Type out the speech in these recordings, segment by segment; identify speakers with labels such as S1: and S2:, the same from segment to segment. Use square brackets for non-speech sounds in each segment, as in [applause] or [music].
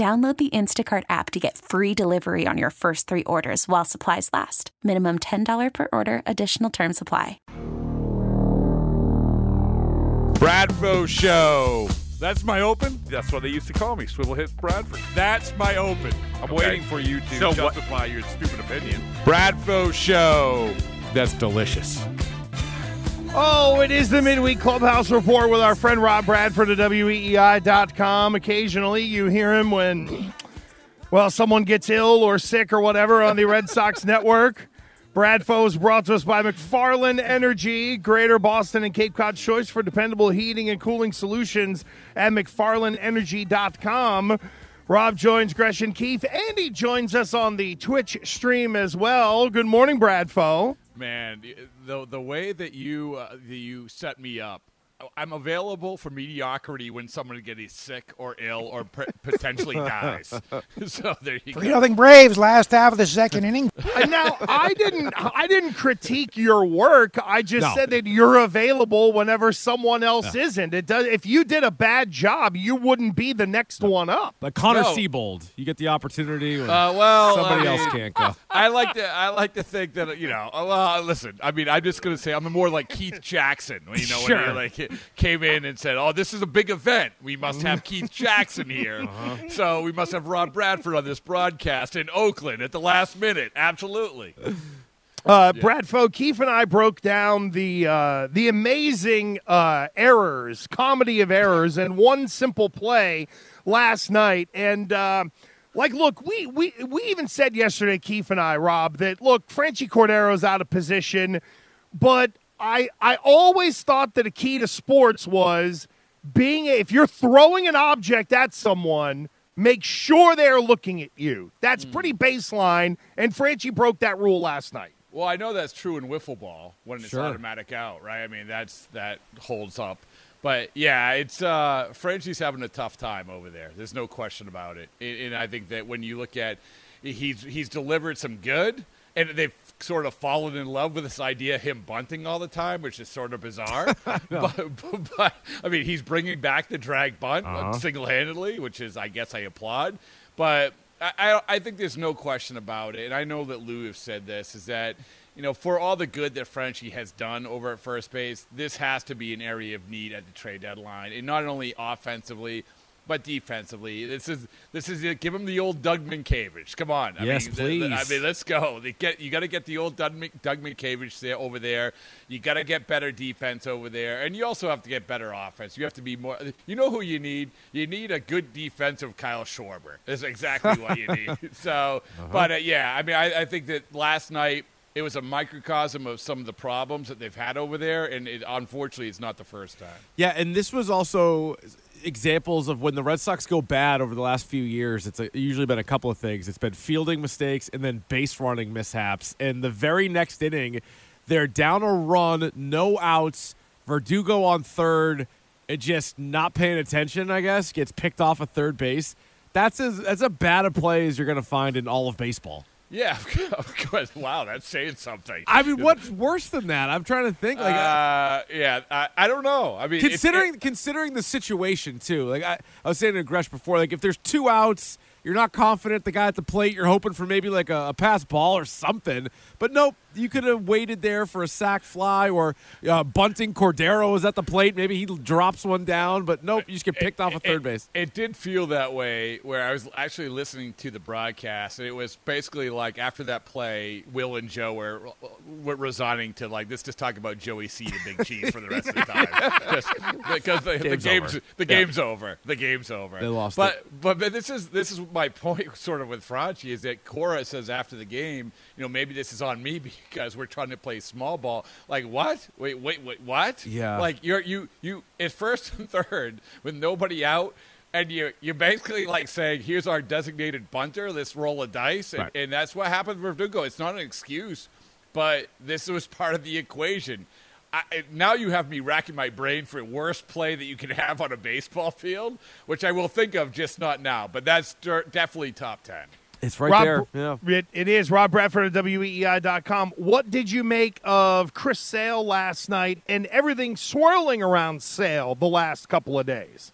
S1: Download the Instacart app to get free delivery on your first three orders while supplies last. Minimum $10 per order, additional term supply.
S2: Bradfo Show. That's my open. That's what they used to call me, Swivel Hit Bradford. That's my open. I'm
S3: Okay.
S2: waiting for you to
S3: So what-
S2: justify your stupid opinion. Bradfo Show.
S3: That's delicious.
S4: Oh, it is the midweek clubhouse report with our friend Rob Bradford of WEEI.com. Occasionally, you hear him when, well, someone gets ill or sick or whatever on the Red Sox [laughs] network. Bradfo is brought to us by McFarland Energy, Greater Boston and Cape Cod's choice for dependable heating and cooling solutions at McFarlandEnergy.com. Rob joins Gresh and Keefe, and he joins us on the Twitch stream as well. Good morning, Brad Bradfo.
S2: Man, the the way that you uh, that you set me up, I'm available for mediocrity when someone gets sick or ill or p- potentially dies. [laughs] so there you
S5: Three
S2: go.
S5: nothing Braves last half of the second inning. [laughs]
S4: Uh, now I didn't I didn't critique your work. I just
S3: No.
S4: said that you're available whenever someone else isn't. It does if you did a bad job, you wouldn't be the next one up.
S3: Like Connor
S2: No.
S3: Seabold, you get the opportunity when
S2: Uh, well,
S3: somebody
S2: I
S3: else can't go. [laughs]
S2: I like to I like to think that you know. uh, listen. I mean, I'm just gonna say I'm more like Keith Jackson. You know, when
S3: Sure.
S2: he like came in and said, "Oh, this is a big event. We must have Keith [laughs] Jackson here. So we must have Rob Bradford on this broadcast in Oakland at the last minute. Absolutely.
S4: Uh, Bradfo, Keefe and I broke down the uh, the amazing uh, errors, comedy of errors, and one simple play last night. And uh, like, look, we, we we even said yesterday, Keefe and I, Rob, that look, Franchy Cordero's out of position, but I I always thought that a key to sports was being if you're throwing an object at someone. Make sure they're looking at you. That's pretty baseline, and Franchy broke that rule last night.
S2: Well, I know that's true in wiffle ball when it's
S3: Sure.
S2: automatic out, right? I mean, that's that holds up. But yeah, it's uh, Frenchie's having a tough time over there. There's no question about it. And, and I think that when you look at he's he's delivered some good, and they've sort of fallen in love with this idea of him bunting all the time, which is sort of bizarre. [laughs] but, but, but, I mean, he's bringing back the drag bunt
S3: Uh-huh.
S2: single handedly, which is I guess I applaud. But I, I, I think there's no question about it, and I know that Lou have said this, is that, you know, for all the good that Frenchie has done over at first base, this has to be an area of need at the trade deadline, and not only offensively, but defensively. This is this is it. Give him the old Doug Mientkiewicz. Come on, I
S3: Yes,
S2: mean, the- I mean, let's go. They get you got to get the old Doug, Min- Doug Mientkiewicz there over there. You got to get better defense over there, and you also have to get better offense. You have to be more. You know who you need? You need a good defensive Kyle Schwarber. That's exactly what you need. [laughs] So, but uh, yeah, I mean, I, I think that last night. It was a microcosm of some of the problems that they've had over there, and it, unfortunately, it's not the first time.
S3: Yeah, and this was also examples of when the Red Sox go bad over the last few years. It's a, usually been a couple of things. It's been fielding mistakes and then base running mishaps. And the very next inning, they're down a run, no outs, Verdugo on third, and just not paying attention. I guess gets picked off at third base. That's as that's a bad a play as you're going to find in all of baseball.
S2: Yeah, [laughs] of course. Wow, that's saying something.
S3: I mean, what's worse than that? I'm trying to think. Like,
S2: uh, yeah, I, I don't know. I mean,
S3: considering considering the situation too. Like I, I was saying to Gresh before, like if there's two outs, you're not confident the guy at the plate. You're hoping for maybe like a, a pass ball or something. But nope, you could have waited there for a sack fly or uh, bunting Cordero was at the plate. Maybe he drops one down, but nope, you just get picked off of third
S2: it,
S3: base.
S2: It did feel that way where I was actually listening to the broadcast, and it was basically like after that play, Will and Joe were, were resigning to like let's just talk about Joey C to Big Cheese for the rest of the time, [laughs] just because the, the
S3: Game's
S2: game's
S3: over.
S2: the
S3: Yeah.
S2: game's over. The game's over.
S3: They lost
S2: but,
S3: it.
S2: But but this is this is my point, [laughs] sort of with Franchy, is that Cora says after the game, you know, maybe this is on me [laughs] because we're trying to play small ball. Like what? Wait, wait, wait, what?
S3: Yeah.
S2: Like you're you you at first and third with nobody out. And you you basically like saying, "Here's our designated bunter. Let's roll a dice," and,
S3: Right.
S2: and that's what happened with Verdugo. It's not an excuse, but this was part of the equation. I, now you have me racking my brain for worst play that you can have on a baseball field, which I will think of, just not now. But that's definitely top ten.
S3: It's right
S4: Rob,
S3: there. Yeah.
S4: It, it is. Rob Bradford at WEEI.com. What did you make of Chris Sale last night and everything swirling around Sale the last couple of days?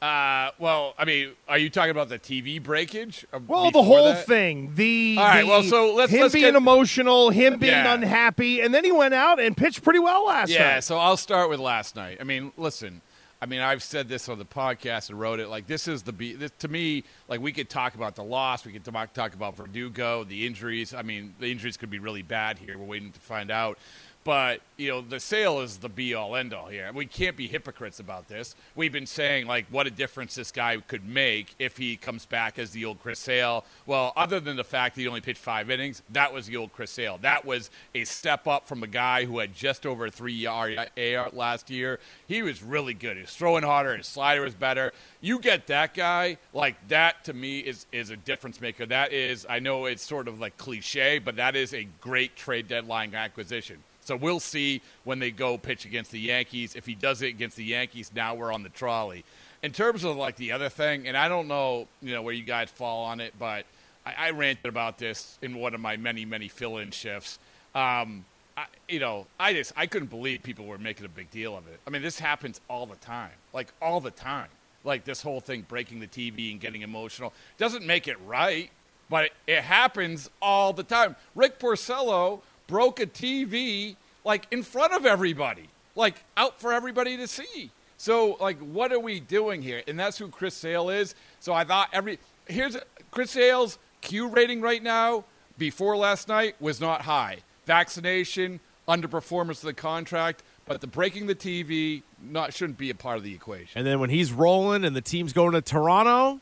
S2: Uh, well, I mean, are you talking about the TV breakage?
S4: Well, the whole
S2: that?
S4: thing. The,
S2: All right,
S4: the-
S2: well, so let's-
S4: him
S2: let's
S4: being
S2: get-
S4: emotional, him being
S2: Yeah.
S4: unhappy, and then he went out and pitched pretty well last
S2: Yeah,
S4: night. Yeah.
S2: So I'll start with last night. I mean, listen. I mean, I've said this on the podcast and wrote it. Like, this is the this, to me. Like, we could talk about the loss. We could talk talk about Verdugo, the injuries. I mean, the injuries could be really bad here. We're waiting to find out. But you know, the Sale is the be all end all here. We can't be hypocrites about this. We've been saying like what a difference this guy could make if he comes back as the old Chris Sale. Well, other than the fact that he only pitched five innings, that was the old Chris Sale. That was a step up from a guy who had just over three ERA last year. He was really good. He was throwing harder. His slider was better. You get that guy like that to me is is a difference maker. That is, I know it's sort of like cliche, but that is a great trade deadline acquisition. So we'll see when they go pitch against the Yankees. If he does it against the Yankees, now we're on the trolley. In terms of like the other thing, and I don't know, you know, where you guys fall on it, but I, I ranted about this in one of my many, many fill-in shifts. Um, I, you know, I just I couldn't believe people were making a big deal of it. I mean, this happens all the time, like all the time. Like this whole thing breaking the TV and getting emotional doesn't make it right, but it, it happens all the time. Rick Porcello broke a TV like in front of everybody, like out for everybody to see. So like, what are we doing here? And that's who Chris Sale is. So I thought every here's Chris Sale's Q rating right now before last night was not high. Vaccination, underperformance of the contract, but the breaking the TV not shouldn't be a part of the equation.
S3: And then when he's rolling and the team's going to Toronto,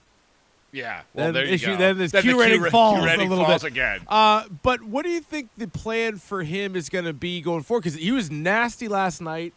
S2: Yeah, well
S3: then,
S2: there you
S3: issue,
S2: go.
S3: then this
S2: Then the
S3: Q rating
S2: ra-
S3: falls
S2: Q rating
S3: a little
S2: falls
S3: bit
S2: again.
S3: Uh, but what do you think the plan for him is going to be going forward? Because he was nasty last night,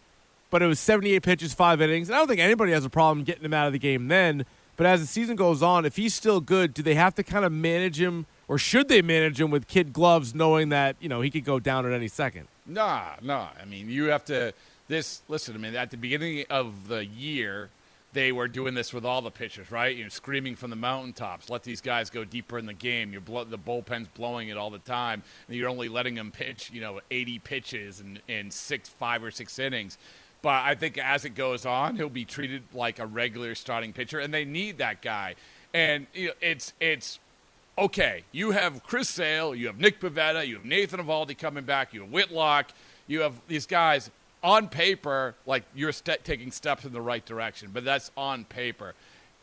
S3: but it was 78 pitches, five innings. And I don't think anybody has a problem getting him out of the game then. But as the season goes on, if he's still good, do they have to kind of manage him, or should they manage him with kid gloves, knowing that you know he could go down at any second?
S2: Nah, nah. I mean, you have to. This listen. I mean, at the beginning of the year, they were doing this with all the pitchers, right? You're screaming from the mountaintops. Let these guys go deeper in the game. You're the bullpen's blowing it all the time, and you're only letting them pitch, you know, 80 pitches in, in six, five or six innings. But I think as it goes on, he'll be treated like a regular starting pitcher, and they need that guy. And you know, it's it's okay, you have Chris Sale, you have Nick Pivetta, you have Nathan Eovaldi coming back, you have Whitlock, you have these guys on paper, like you're ste taking steps in the right direction, but that's on paper.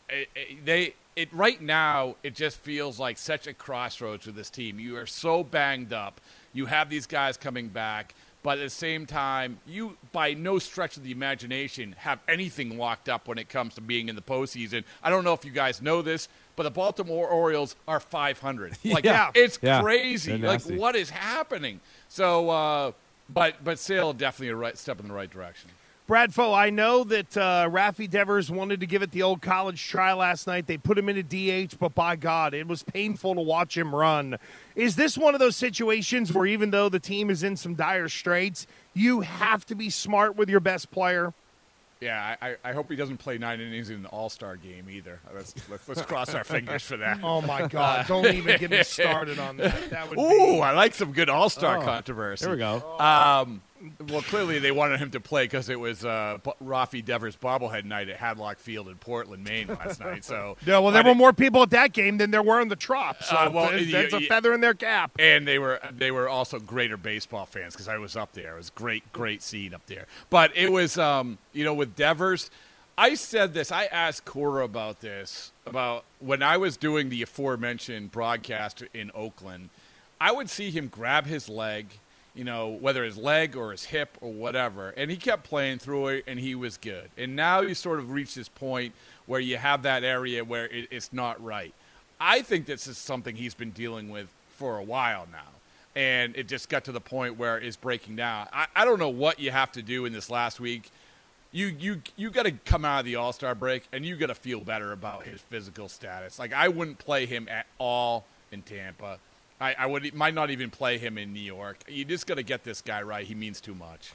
S2: It, it- they it right now it just feels like such a crossroads with this team. You are so banged up. You have these guys coming back, but at the same time, you by no stretch of the imagination have anything locked up when it comes to being in the postseason. I don't know if you guys know this, but the Baltimore Orioles are 500. [laughs] Like
S3: Yeah.
S2: it's
S3: Yeah.
S2: crazy. Like what is happening? So, uh, but but Sale definitely a right step in the right direction.
S4: Bradfo, I know that uh, Rafi Devers wanted to give it the old college try last night. They put him in a DH, but by God, it was painful to watch him run. Is this one of those situations where even though the team is in some dire straits, you have to be smart with your best player?
S2: Yeah, I, I- I hope he doesn't play nine innings in the All Star game either. Let's, let's let's cross our fingers for that. [laughs]
S4: Oh my God! Don't even get me [laughs] started on that. That would
S2: Ooh,
S4: be.
S2: I like some good All Star
S3: Oh,
S2: controversy.
S3: There we go.
S2: Um, Well, clearly they wanted him to play because it was uh, Rafi Devers bobblehead night at Hadlock Field in Portland, Maine last night. So [laughs]
S4: Yeah, well, there
S2: I
S4: were more people at that game than there were in the Trop. So
S2: Uh, well,
S4: that's, a feather in their cap.
S2: and they were they were also greater baseball fans because I was up there. It was great, great scene up there. But it was, um, you know, with Devers, I said this. I asked Cora about this about when I was doing the aforementioned broadcast in Oakland. I would see him grab his leg, you know, whether his leg or his hip or whatever, and he kept playing through it, and he was good. And now you sort of reach this point where you have that area where it, it's not right. I think this is something he's been dealing with for a while now. And it just got to the point where it's breaking down. I, I don't know what you have to do in this last week. You you you got to come out of the All Star break and you got to feel better about his physical status. Like I wouldn't play him at all in Tampa. I, I would might not even play him in New York. You just got to get this guy right. He means too much.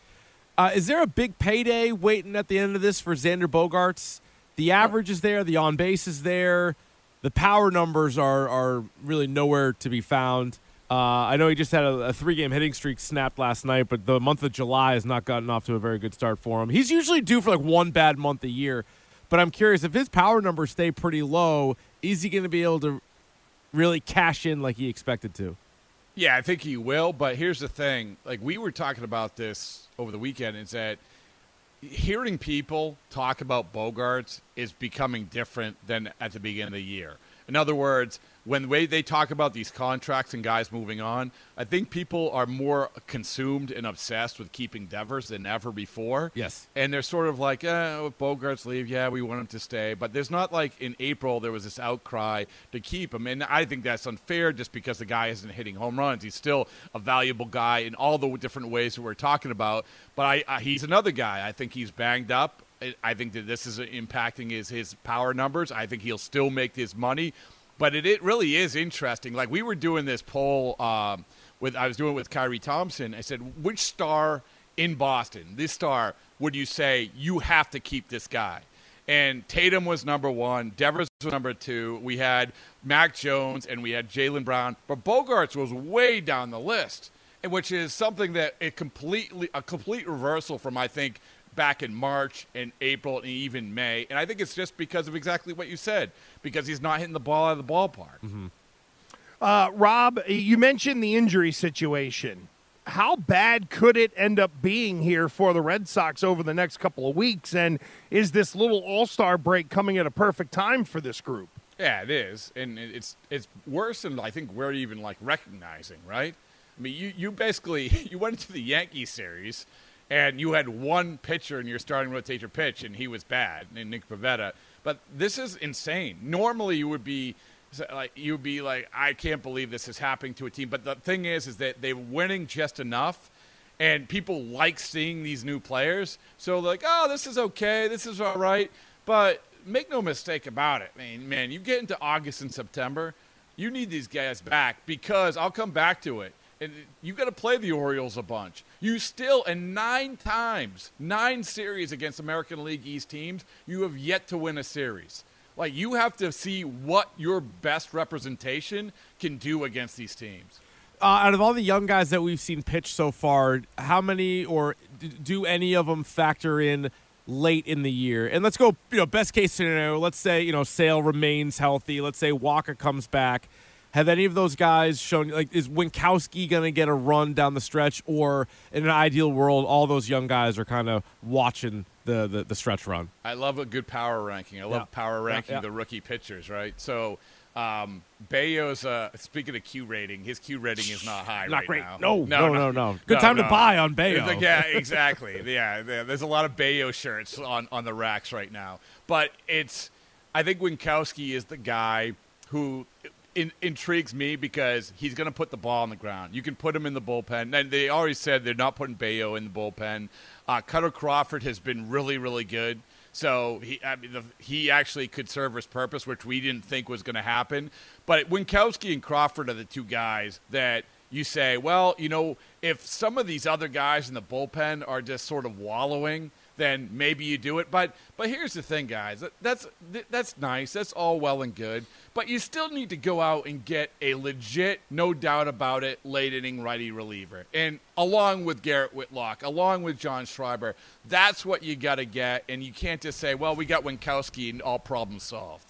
S3: Uh, is there a big payday waiting at the end of this for Xander Bogaerts? The average is there, the on base is there, the power numbers are are really nowhere to be found. Uh, I know he just had a, a three game hitting streak snapped last night, but the month of July has not gotten off to a very good start for him. He's usually due for like one bad month a year, but I'm curious if his power numbers stay pretty low, is he going to be able to really cash in like he expected to?
S2: Yeah, I think he will. But here's the thing: like we were talking about this over the weekend, is that hearing people talk about Bogaerts is becoming different than at the beginning of the year. In other words, when the way they talk about these contracts and guys moving on, I think people are more consumed and obsessed with keeping Devers than ever before.
S3: Yes.
S2: And they're sort of like, eh, if Bogaerts leave, yeah, we want him to stay. But there's not like in April there was this outcry to keep him. And I think that's unfair just because the guy isn't hitting home runs. He's still a valuable guy in all the different ways that we're talking about. But I, I, he's another guy. I think he's banged up. I- I think that this is impacting his, his power numbers. I think he'll still make his money. But it, it really is interesting. Like we were doing this poll um, with I was doing it with Kyrie Thompson. I said, which star in Boston, this star, would you say you have to keep this guy? And Tatum was number one. Devers was number two. We had Mac Jones and we had Jaylen Brown. But Bogaerts was way down the list, which is something that it completely a complete reversal from I think back in March and April and even May. And I think it's just because of exactly what you said, because he's not hitting the ball out of the ballpark.
S4: Uh, Rob, you mentioned the injury situation. How bad could it end up being here for the Red Sox over the next couple of weeks? And is this little All Star break coming at a perfect time for this group?
S2: Yeah, it is, and it's it's worse than I think we're even like recognizing, right? I mean, you you basically [laughs] you went into the Yankee series, and you had one pitcher in your starting rotation pitch, and he was bad, and Nick Pivetta. But this is insane. Normally, you would be like you would be like, I can't believe this is happening to a team. But the thing is, is that they're winning just enough and people like seeing these new players. So like, oh, this is okay, this is all right. But make no mistake about it, man. Man, you get into August and September, you need these guys back because I'll come back to it. And you got to play the Orioles a bunch. You still, and nine times, nine series against American League East teams, you have yet to win a series. Like you have to see what your best representation can do against these teams.
S3: Uh, out of all the young guys that we've seen pitch so far, how many or do any of them factor in late in the year? And let's go, you know, best case scenario. Let's say you know Sale remains healthy. Let's say Walker comes back. Have any of those guys shown like is Winckowski going to get a run down the stretch, or in an ideal world, all those young guys are kind of watching the, the the stretch run?
S2: I love a good power ranking. I love
S3: Yeah.
S2: power ranking
S3: yeah.
S2: the rookie pitchers, right? So, um, Bello's uh, speaking of Q rating, his Q rating is not high
S3: Not
S2: right
S3: great.
S2: now.
S3: No, no, no, no. Good time to buy on
S2: Bello. Like, yeah, exactly. [laughs] yeah, there's a lot of Bello shirts on on the racks right now, but it's. I think Winckowski is the guy who. In, intrigues me because he's going to put the ball on the ground. You can put him in the bullpen. And they already said they're not putting Bello in the bullpen. Uh, Kutter Crawford has been really, really good. So he, I mean, the, he actually could serve his purpose, which we didn't think was going to happen. But Winckowski and Crawford are the two guys that you say, well, you know, if some of these other guys in the bullpen are just sort of wallowing, then maybe you do it. But but here's the thing, guys. That's that's nice. That's all well and good. But you still need to go out and get a legit, no doubt about it, late inning righty reliever. And along with Garrett Whitlock, along with John Schreiber, that's what you got to get. And you can't just say, well, we got Winckowski and all problems solved.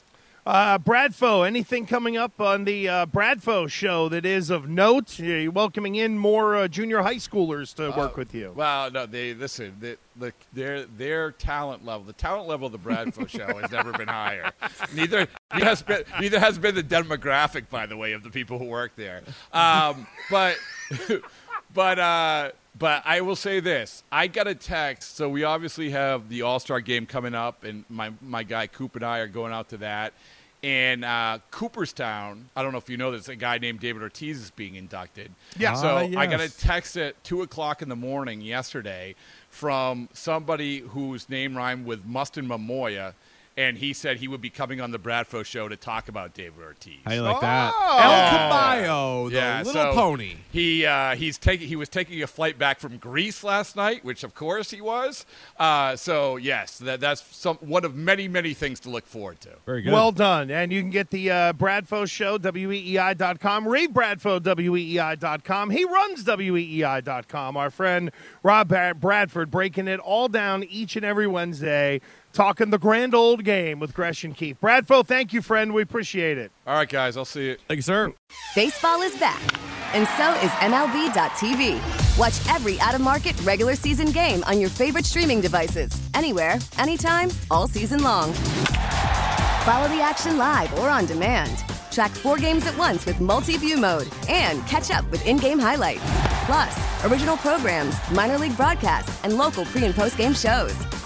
S4: Uh, Bradfo, anything coming up on the uh, Bradfo show that is of note? You're welcoming in more uh, junior high schoolers to work with you.
S2: Well, no, they listen. They, the, their their talent level, the talent level of the Bradfo [laughs] show has never been higher. Neither neither has been neither has been the demographic, by the way, of the people who work there. Um, but [laughs] but uh, but I will say this: I got a text. So we obviously have the All Star game coming up, and my my guy Coop and I are going out to that in uh, Cooperstown. I don't know if you know this. A guy named David Ortiz is being inducted.
S4: Yeah.
S2: So
S3: Ah,
S2: I got a text at two o'clock in the morning yesterday from somebody whose name rhymed with Mustin Mamoya, and he said he would be coming on the Bradfo show to talk about David Ortiz.
S3: How you like that?
S4: Oh.
S3: El Caballo, the
S2: Yeah,
S3: little
S2: so
S3: pony.
S2: He uh, he's taking he was taking a flight back from Greece last night, which of course he was. Uh, so yes, that, that's some one of many many things to look forward to.
S3: Very good.
S4: Well done. And you can get the uh, Bradfo show, weei.com. Read Bradfo, weei.com. He runs weei.com. Our friend Rob Bradford breaking it all down each and every Wednesday, talking the grand old game with Gresh and Keefe. Bradfo, thank you, friend. We appreciate it.
S2: All right, guys, I'll see you.
S3: Thank you, sir.
S6: Baseball is back, and so is MLB.tv. Watch every out of market regular season game on your favorite streaming devices, anywhere, anytime, all season long. Follow the action live or on demand. Track four games at once with multi view mode and catch up with in game highlights. Plus, original programs, minor league broadcasts, and local pre and post game shows.